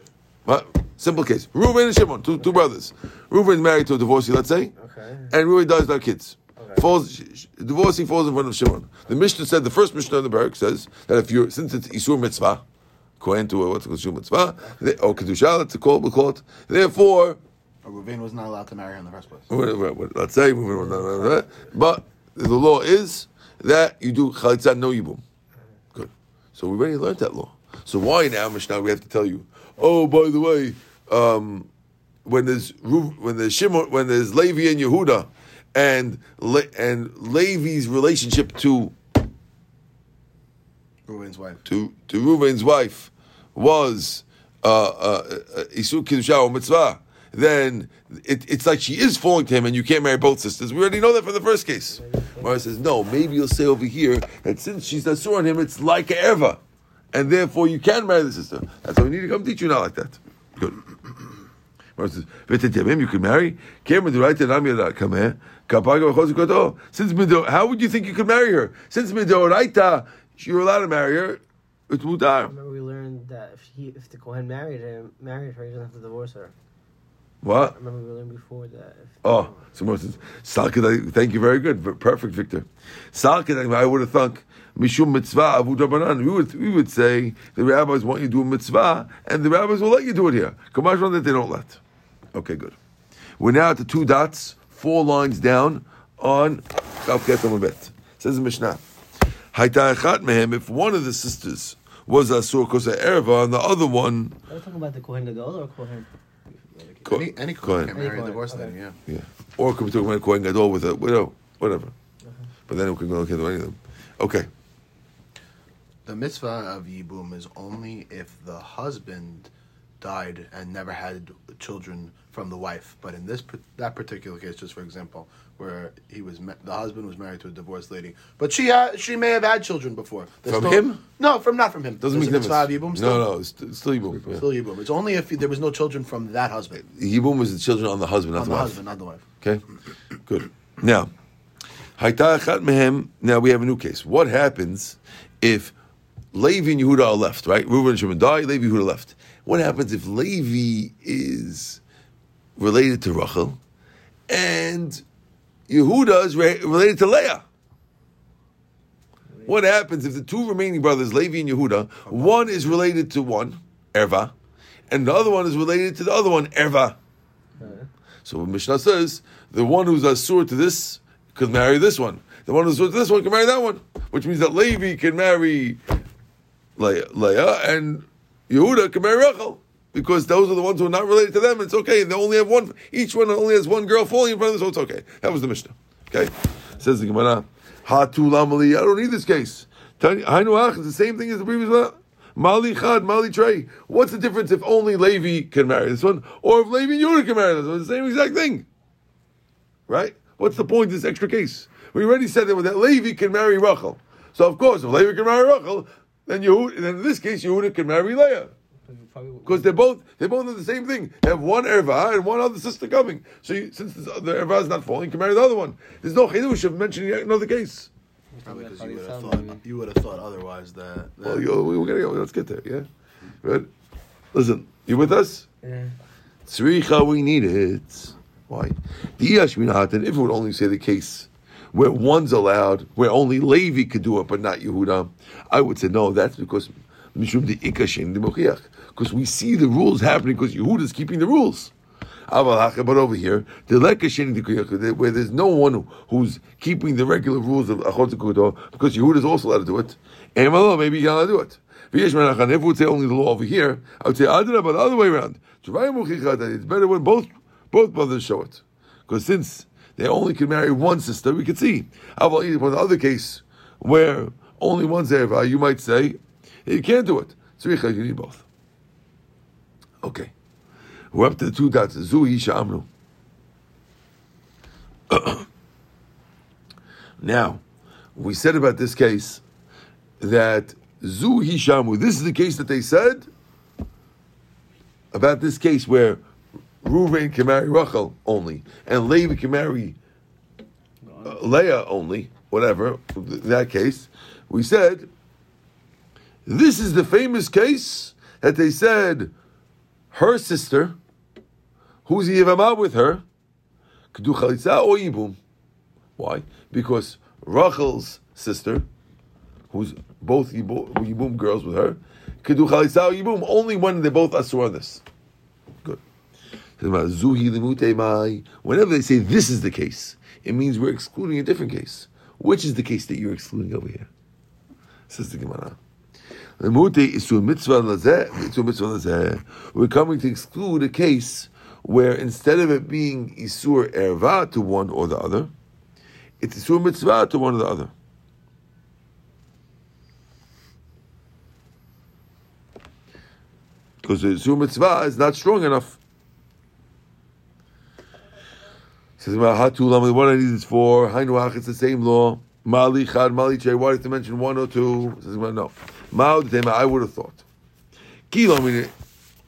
what? Simple case, Reuven and Shimon, two, two brothers. Reuven is married to a divorcee, let's say, Okay. and Reuven dies without kids. Okay. Falls, sh- sh- divorcee falls in front of Shimon. The Mishnah said the first Mishnah in the Perek says that if you're since it's isur mitzvah, kohen to a what's called isur mitzvah, they- or kedusha, let's call it, we call it. Therefore, Or Ruvain was not allowed to marry her in the first place. let's say, but the law is that you do chalitza no yibum. Good. So we already learned that law. So why now, Mishnah, we have to tell you? Oh, by the way, um, when there's when there's Shimon, when there's Levi and Yehuda, and Le, and Levi's relationship to Ruvain's wife. to to Reuven's wife was uh, uh, uh, Isur Kiddusha or Mitzvah, then it, it's like she is falling to him and you can't marry both sisters. We already know that from the first case. Mara says, no, maybe you'll say over here that since she's Asur on him, it's like a erva. And therefore you can marry the sister. That's why we need to come teach you not like that. Good. Mara says, "V'tetiyamim, you can marry. Cameron, the right to Namir come here. Kapaga v'chosu koto. Since how would you think you could marry her? Since Midoraita, you're allowed to marry her. It's mutar. Remember we learned that if he, if the Kohen married him, married her, he doesn't have to divorce her. What? I remember we learned before that. Oh, so Moses says, Sal thank you, very good, perfect, Victor. Sal kedai- I would have thunk mishum mitzvah avu drabanan. We would we would say the rabbis want you to do a mitzvah, and the rabbis will let you do it here. Kamash one that they don't let. Okay, good. We're now at the two dots, four lines down on Kaf Ketam Bet. Says the Mishnah. Haita echat mehem. If one of the sisters was asur kosa erva, and the other one Are we talking about the Kohen Gadol or Kohen? ko- Any, any Kohen. Kohen can marry a Kohen, divorced okay. lady, yeah. Yeah. Or could be talking about Kohen Gadol with a widow, whatever. Uh-huh. But then we can go look at any of them. Okay. The mitzvah of Yibum is only if the husband died and never had children from the wife. But in this that particular case, just for example, where he was the husband was married to a divorced lady, but she ha- she may have had children before. There's From still- him? No, from not from him. Doesn't There's make difference. Yibum still. No, no, it's, still Yibum. Yeah. Still Yibum. It's only if there was no children from that husband, Yibum is the children on the husband, not on the the wife. husband, not the wife. Okay? Good. Now, Haita Echat Mehem, now we have a new case. What happens if Levi and Yehuda are left, right? Reuben and Shimon die, Levi and Yehuda left. What happens if Levi is related to Rachel and Yehuda is re- related to Leah? What happens if the two remaining brothers, Levi and Yehuda, one is related to one, Erva, and the other one is related to the other one, Erva? Uh-huh. So when Mishnah says the one who's asur to this could marry this one, the one who's asur to this one can marry that one, which means that Levi can marry Leah uh, and Yehuda can marry Rachel. because those are the ones who are not related to them. It's okay. They only have one. Each one only has one girl falling in front of them, so it's okay. That was the Mishnah. Okay, says the Gemara. Hatu lamali. I don't need this case. It's the same thing as the previous one. Mali chad, mali trey. What's the difference if only Levi can marry this one, or if Levi and Yehuda can marry this one? It's the same exact thing, right? What's the point of this extra case? We already said that, that Levi can marry Rachel. So of course, if Levi can marry Rachel, then Yehuda, then in this case, Yehuda can marry Leah. Because they're both they're both the same thing. They have one erva and one other sister coming. So you, since this, the erva is not falling, you can marry the other one. There's no chidush of mentioning another case. Probably because you would have thought you would have thought otherwise that. that well, you, we're gonna go. Let's get there. Yeah, good. Listen, you with us? Yeah. Tzricha, we need it. Why? The Yashminat, and if it would only say the case where one's allowed, where only Levi could do it, but not Yehuda, I would say no. That's because Mishum the Ikashin the because we see the rules happening because Yehuda is keeping the rules. But over here, the where there's no one who's keeping the regular rules of Achot because Yehuda is also allowed to do it. And maybe you're allowed to do it. If we would say only the law over here, I would say Adra, but the other way around. It's better when both both brothers show it, because since they only can marry one sister, we could see. How about the other case where only one there? You might say you can't do it. So you need both. Okay. We're up to the two dots. Zuhi Shamru. now, we said about this case that Zuhi Shamu, this is the case that they said about this case where Ruvain can marry Rachel only, and Levi can marry uh, Leah only, whatever, in that case, we said this is the famous case that they said her sister, who's Yivamah with her, could do chalitza or yibum. Why? Because Rachel's sister, who's both yibum girls with her, could do chalitza or yibum only when they both asur on this. Whenever they say this is the case, it means we're excluding a different case. Which is the case that you're excluding over here? Says the Gemara. We're coming to exclude a case where instead of it being Isur Erva to one or the other, it's Isur Mitzvah to one or the other. Because the Isur Mitzvah is not strong enough. Says what I need this for. It's the same law. Mali Chad, Mali Chay. Why did you mention one or two? Says no. I would have thought. Uki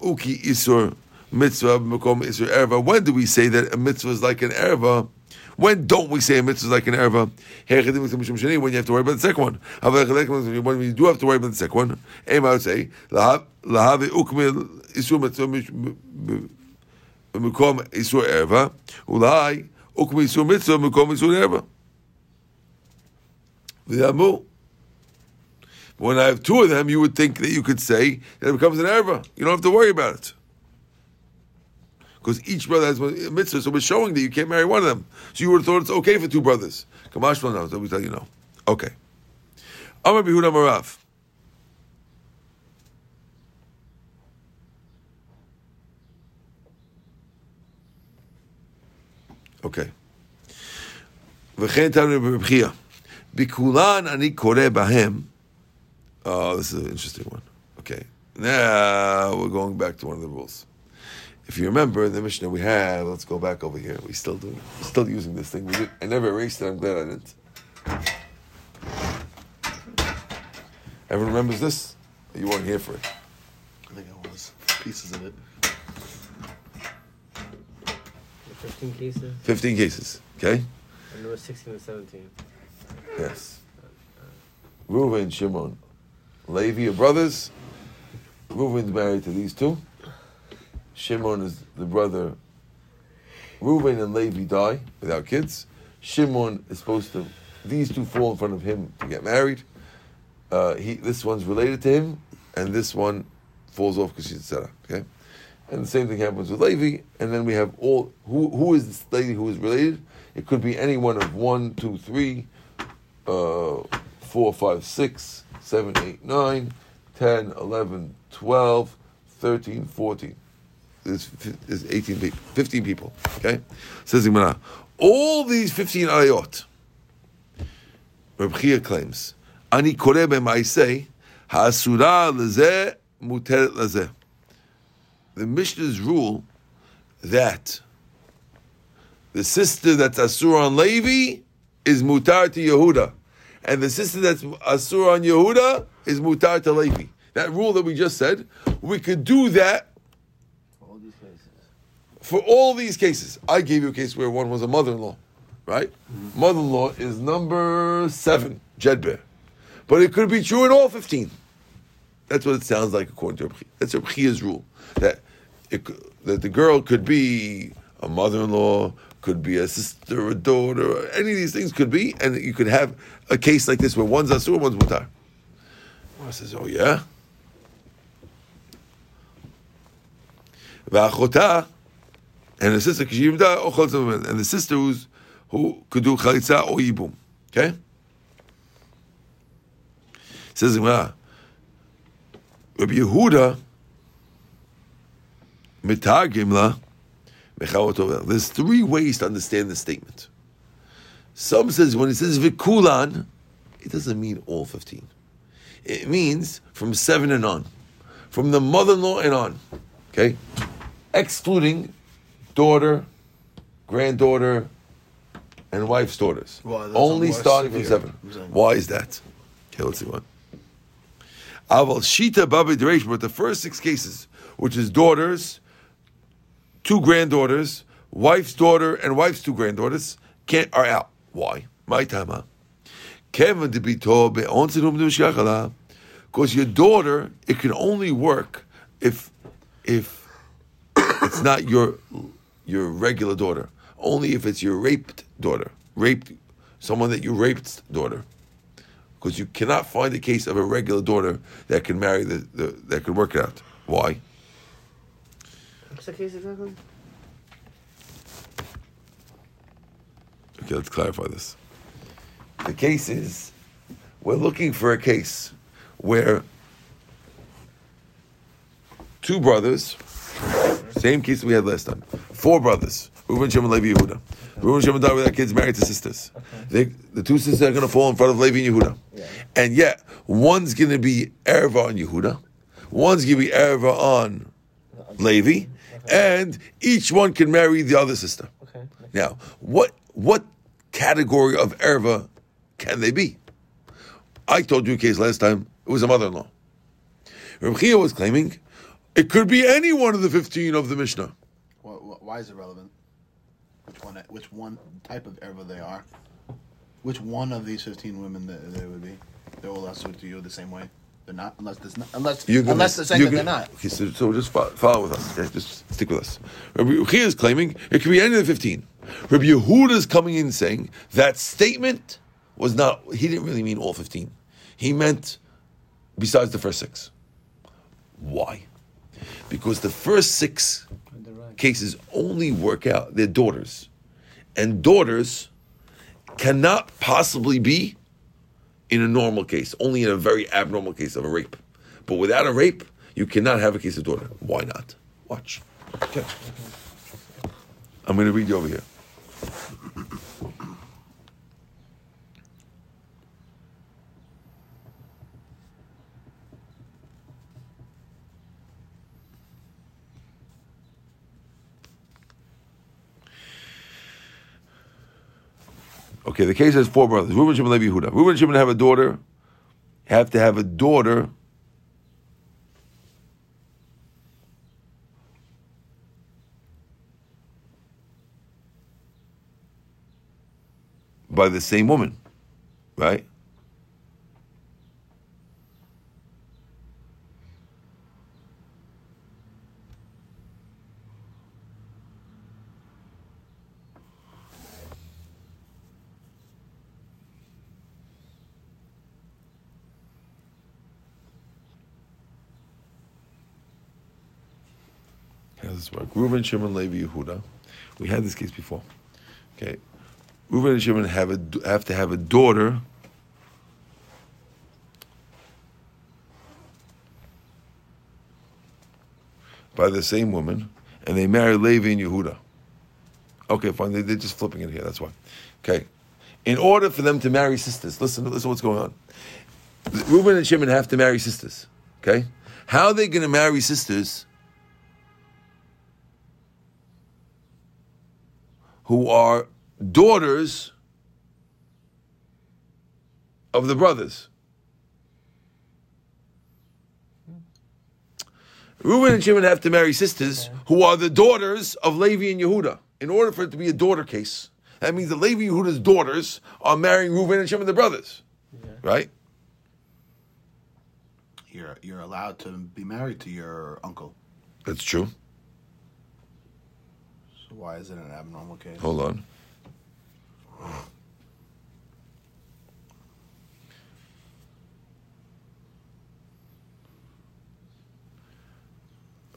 Isur mitzvah makom isur erva. When do we say that a mitzvah is like an erva? When don't we say a mitzvah is like an erva? When you have to worry about the second one. When we do have to worry about the second one, I would say isur mitzvah makom isur erva. Ulai ukmil isur mitzvah makom isur erva. V'yamu. When I have two of them, you would think that you could say that it becomes an erva. You don't have to worry about it. Because each brother has a mitzvah, so we're showing that you can't marry one of them. So you would have thought it's okay for two brothers. Kamashma knows, so we tell you no. Okay. Amar Bihuda Marav. Okay. וכן תלמיד בבחייה. בכולן אני קורא בהם Oh, this is an interesting one. Okay. Now we're going back to one of the rules. If you remember in the Mishnah we have, let's go back over here. We still do, we're still using this thing. We did, I never erased it. I'm glad I didn't. Everyone remembers this? You weren't here for it. I think I was. Pieces of it. 15 cases. 15 cases. Okay. And there were 16 and 17. Yes. Reuven, Shimon, Levi are brothers. Reuven's married to these two. Shimon is the brother. Reuven and Levi die without kids. Shimon is supposed to. These two fall in front of him to get married. Uh, he this one's related to him, and this one falls off because she's Sarah. Okay, and the same thing happens with Levi. And then we have all who who is this lady who is related? It could be any one of one, two, three, uh, four, five, six 7, 8, 9, 10, 11, 12, 13, 14. There's, there's 18 people, 15 people. Okay? Says the. All these 15 ayot, Reb Chia claims, Ani kore b'maisei, ha'asura lezeh muteret lezeh. The Mishnah's rule that the sister that's asur on Levi is mutar to Yehuda, and the sister that's asur on Yehuda is mutar to Levi. That rule that we just said, we could do that All these for all these cases. I gave you a case where one was a mother-in-law, right? Mm-hmm. Mother-in-law is number seven, Jedber, but it could be true in all fifteen. That's what it sounds like according to Chia. That's Reb Chia's rule that it, that the girl could be a mother-in-law, could be a sister, a daughter, any of these things could be, and you could have a case like this where one's asur, one's mutar. One says, "Oh yeah." And the sister and the sister who's who could do chalitza or ibum. Okay. Says Rabbi Yehuda mitargim la. There's three ways to understand this statement. Some says when it says vikulan, it doesn't mean all fifteen. It means from seven and on, from the mother-in-law and on. Okay, excluding daughter, granddaughter, and wife's daughters. Well, Only starting from seven. Exactly. Why is that? Okay, let's see one. Aval Shita Babi Deresh, but the first six cases, which is daughters, two granddaughters, wife's daughter, and wife's two granddaughters, can't are out. Why? My time, Kevin to be told because your daughter, it can only work if if it's not your your regular daughter. Only if it's your raped daughter, raped someone that you raped daughter, because you cannot find a case of a regular daughter that can marry the, the that can work it out. Why? What's the case exactly? Okay, let's clarify this. The case is we're looking for a case where two brothers, same case we had last time, four brothers, Reuben, Shimon, Levi, Yehuda. Reuben, Shimon died with their kids married to sisters. They, the two sisters are going to fall in front of Levi and Yehuda. And yet, one's going to be Erva on Yehuda, one's going to be Erva on Levi, and each one can marry the other sister. Okay. Now, what what category of erva can they be? I told you a case last time. It was a mother-in-law. Reb Chia was claiming it could be any one of the fifteen of the Mishnah. Wh- wh- Why is it relevant? Which one? Which one type of erva they are? Which one of these fifteen women that they would be? They're all associated to you the same way. They're not, unless there's not, unless You're gonna- unless they're saying that they're not. Okay, so, so just follow, follow with us. Okay? Just stick with us. Rabbi is claiming it could be any of the fifteen. Rabbi Yehuda is coming in saying that statement was not. He didn't really mean all fifteen. He meant besides the first six. Why? Because the first six cases only work out their daughters, and daughters cannot possibly be in a normal case, only in a very abnormal case of a rape. But without a rape, you cannot have a case of daughter. Why not? Watch. Okay. I'm going to read you over here. Okay, the case has four brothers. Reuben, Shimon, Levi, Yehuda. Reuben Shimon have a daughter. Have to have a daughter. By the same woman, right? This work? Reuben, Shimon, Levi, Yehuda. We had this case before. Okay, Reuben and Shimon have a have to have a daughter. by the same woman, and they marry Levi and Yehuda. Okay, fine. They, they're just flipping it here. That's why. Okay. In order for them to marry sisters, listen, listen what's going on. Reuben and Shimon have to marry sisters. Okay? How are they going to marry sisters who are daughters of the brothers? Reuben and Shimon have to marry sisters who are the daughters of Levi and Yehuda. In order for it to be a daughter case, that means that Levi and Yehuda's daughters are marrying Reuben and Shimon, the brothers. Right? You're you're allowed to be married to your uncle. That's true. Why is it an abnormal case? Hold on.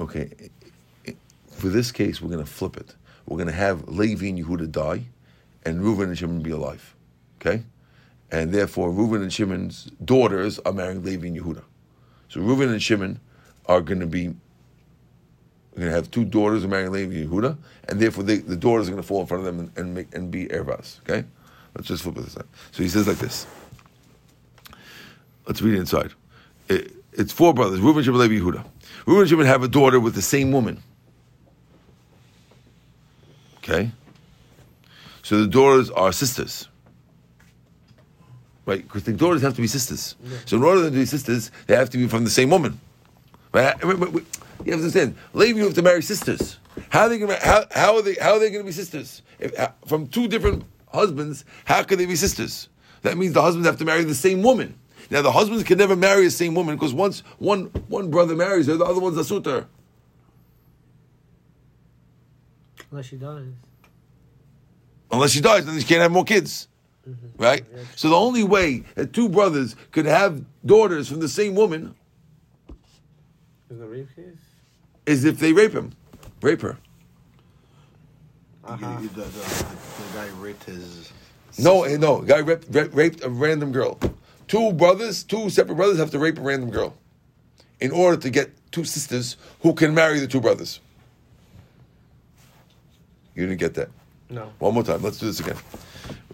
Okay, for this case, we're going to flip it. We're going to have Levi and Yehuda die, and Reuben and Shimon be alive. Okay, and therefore Reuben and Shimon's daughters are marrying Levi and Yehuda. So Reuben and Shimon are going to be we're going to have two daughters of marrying Levi Yehuda, and therefore they, the daughters are going to fall in front of them and, and make and be ervas. Okay, let's just flip it this side. So he says like this. Let's read it inside. It, it's four brothers: Reuben, Shimon, Levi, Yehuda. Reuben and Shimon have a daughter with the same woman. Okay, so the daughters are sisters. Right, because the daughters have to be sisters. So in order to be sisters, they have to be from the same woman. Right? You have to understand. Levi have to marry sisters. How are they going to how, how are they how are they going to be sisters? If, uh, from two different husbands, how can they be sisters? That means the husbands have to marry the same woman. Now the husbands can never marry the same woman because once one one brother marries her, the other one's a suitor. Unless she dies. Unless she dies, then she can't have more kids. Mm-hmm. Right? So the only way that two brothers could have daughters from the same woman Is a rape case? Is if they rape him. Rape her. Uh-huh. the, the, the, the guy raped his. No, no. Guy raped, raped, raped a random girl. Two brothers, two separate brothers have to rape a random girl in order to get two sisters who can marry the two brothers. You didn't get that. No. One more time. Let's do this again.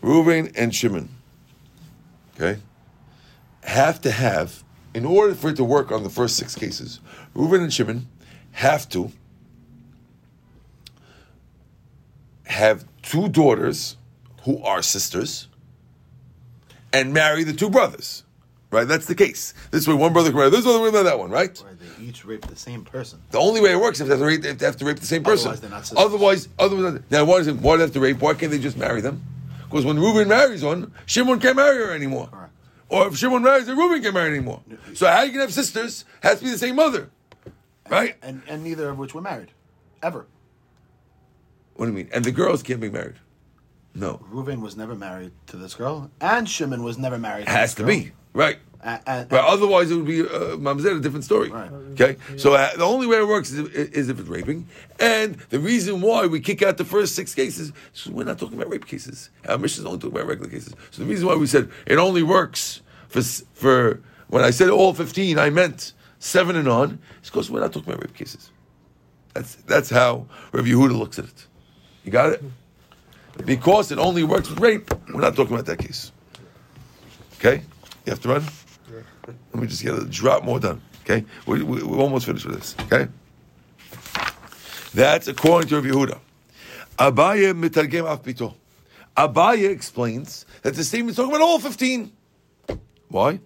Reuben and Shimon, okay, have to have, in order for it to work on the first six cases, Reuben and Shimon have to have two daughters who are sisters and marry the two brothers. Right? That's the case. This way, one brother can marry this other, marry that one, right? Where they each rape the same person. The only way it works is if they have to rape, they have to rape the same person. Otherwise, they're not sisters. Otherwise, otherwise, now why does it, why do they have to rape? Why can't they just marry them? Because when Reuben marries one, Shimon can't marry her anymore. Correct. Or if Shimon marries her, Reuben can't marry her anymore. So how you can have sisters has to be the same mother, right? And and neither of which were married, ever. What do you mean? And the girls can't be married. No, Reuven was never married to this girl, and Shimon was never married. to has this to girl. be right. And, otherwise, it would be uh, a different story. Right. Okay, so uh, the only way it works is, is if it's raping, and the reason why we kick out the first six cases is we're not talking about rape cases. Our Mishnah is only talking about regular cases. So the reason why we said it only works for for when I said all fifteen, I meant seven and on. It's because we're not talking about rape cases. That's that's how Rabbi Yehuda looks at it. You got it? Because it only works with rape, we're not talking about that case. Okay, you have to run. Let me just get a drop more done. Okay, we, we, we're almost finished with this. Okay, that's according to Rav Yehuda. Abaye mitargem af pito. Abaye explains that the statement is talking about all fifteen. Why?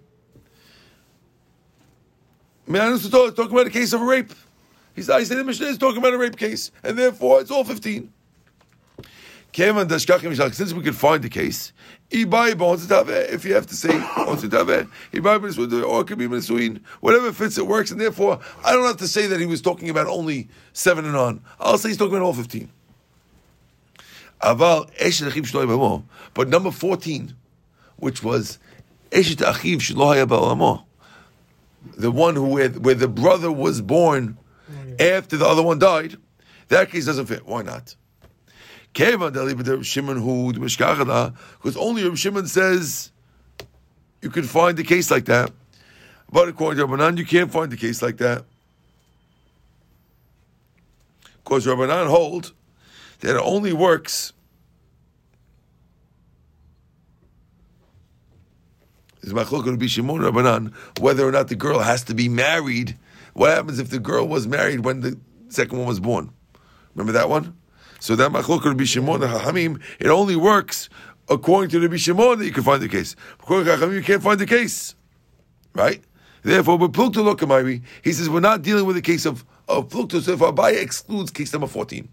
Man, is talking about a case of a rape. He's I say the Mishnah is talking about a rape case, and therefore it's all fifteen. Since we can find the case. If you have to say or it could be. Whatever fits, it works. And therefore, I don't have to say that he was talking about only seven and on. I'll say he's talking about all fifteen. But number fourteen, which was the one who where, where the brother was born after the other one died, that case doesn't fit. Why not? Because only Reb Shimon says you can find a case like that. But according to Rabbanan, you can't find a case like that. Because Rabbanan hold that it only works. Is machlok going to be Shimon Rabbanan whether or not the girl has to be married? What happens if the girl was married when the second one was born? Remember that one? So that machlok to be Shimon and Hachamim. It only works according to the Shimon that you can find the case. According to Hachamim, you can't find the case, right? Therefore, with Plukta Lokamari, he says we're not dealing with the case of of Plukta. So if Abaye excludes case number fourteen,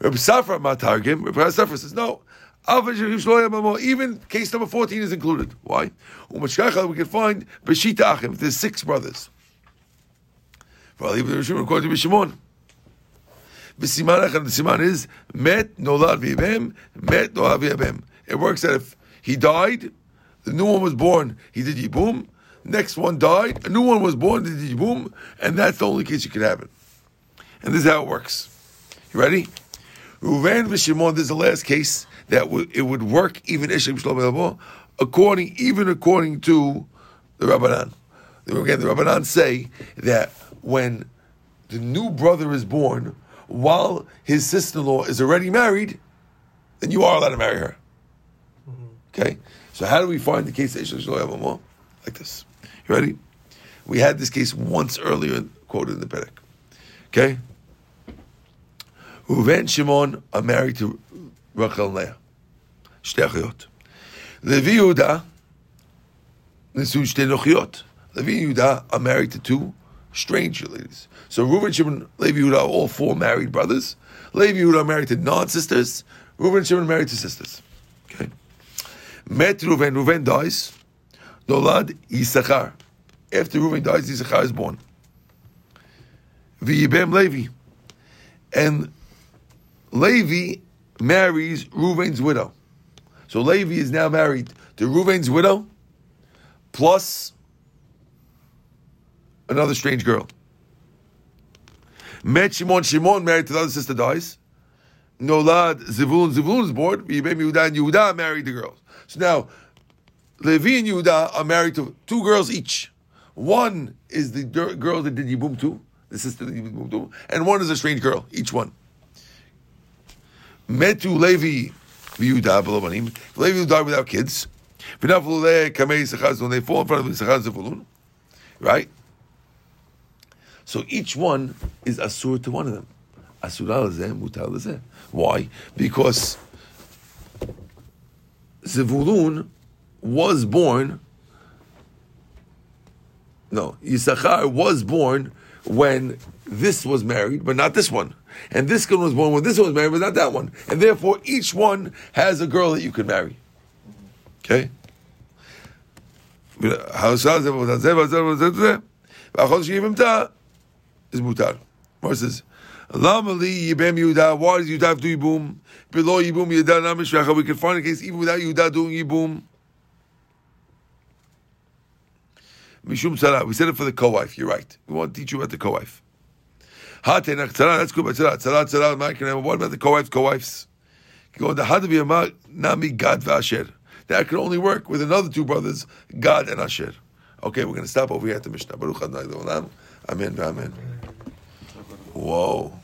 Reb Safra Matargim, Reb Safra says no. Even case number 14 is included. Why? We can find Beshita Achim. There's six brothers. According to the siman is Met Nolad V'Yibem, Met Nolad V'Yibem. It works that if he died, the new one was born, he did Yibum, next one died, a new one was born, did Yibum, and that's the only case you can have it. And this is how it works. You ready? Ruven v'Shimon, this is the last case that w- it would work even Shlomo according, even according to the Rabbanan. Again, the Rabbanan say that when the new brother is born, while his sister-in-law is already married, then you are allowed to marry her. Mm-hmm. Okay? So how do we find the case of Ishem Shlomo Like this. You ready? We had this case once earlier quoted in the Perek. Okay? Reuven Shimon are married to Rachel and Leah. שתי אחיות. Levi Yehuda נשאו שתי נוחיות. Levi Yehuda are married to two stranger ladies. So Reuven, Shimon, Levi Yehuda are all four married brothers. Levi Yehuda are married to non-sisters. Reuven, Shimon married to sisters. Okay. Met Reuven, Reuven dies. Nolad Yisachar. After Reuven dies, Yisachar is born. V'yibem Levi. And Levi marries Reuven's widow. So Levi is now married to Reuven's widow, plus another strange girl. Met Shimon, Shimon married to the other sister dies. Nolad Zivulun, Zivulun is born. Yibem Yehuda and Yehuda married the girls. So now, Levi and Yehuda are married to two girls each. One is the girl that did Yibum to, the sister that Yibum to, and one is a strange girl, each one. Metu Levi Yehuda below Banim. Levi died without kids. When they fall in front of Yisachar Zevulun, right? So each one is asur to one of them. Asur al mutar Why? Because Zevulun was born. No, Yisachar was born when this was married, but not this one. And this girl was born when this one was married, but not that one. And therefore, each one has a girl that you could marry. Okay? is mutar. Says, Lama li yibem Yehuda, why does Yehuda do yibum? Below yibum Yehuda namishracha, we can find a case even without Yehuda doing yibum. Mishum tzara, we said it for the co-wife, you're right. We want to teach you about the co-wife. Hatenach tzara, that's good, but tzara, tzara, tzara, what about the co-wives, co-wives? Go the hadavi nami gad v'asher. That can only work with another two brothers, Gad and Asher. Okay, we're going to stop over here at the Mishnah. Baruch Adonai Amen, amen. Whoa.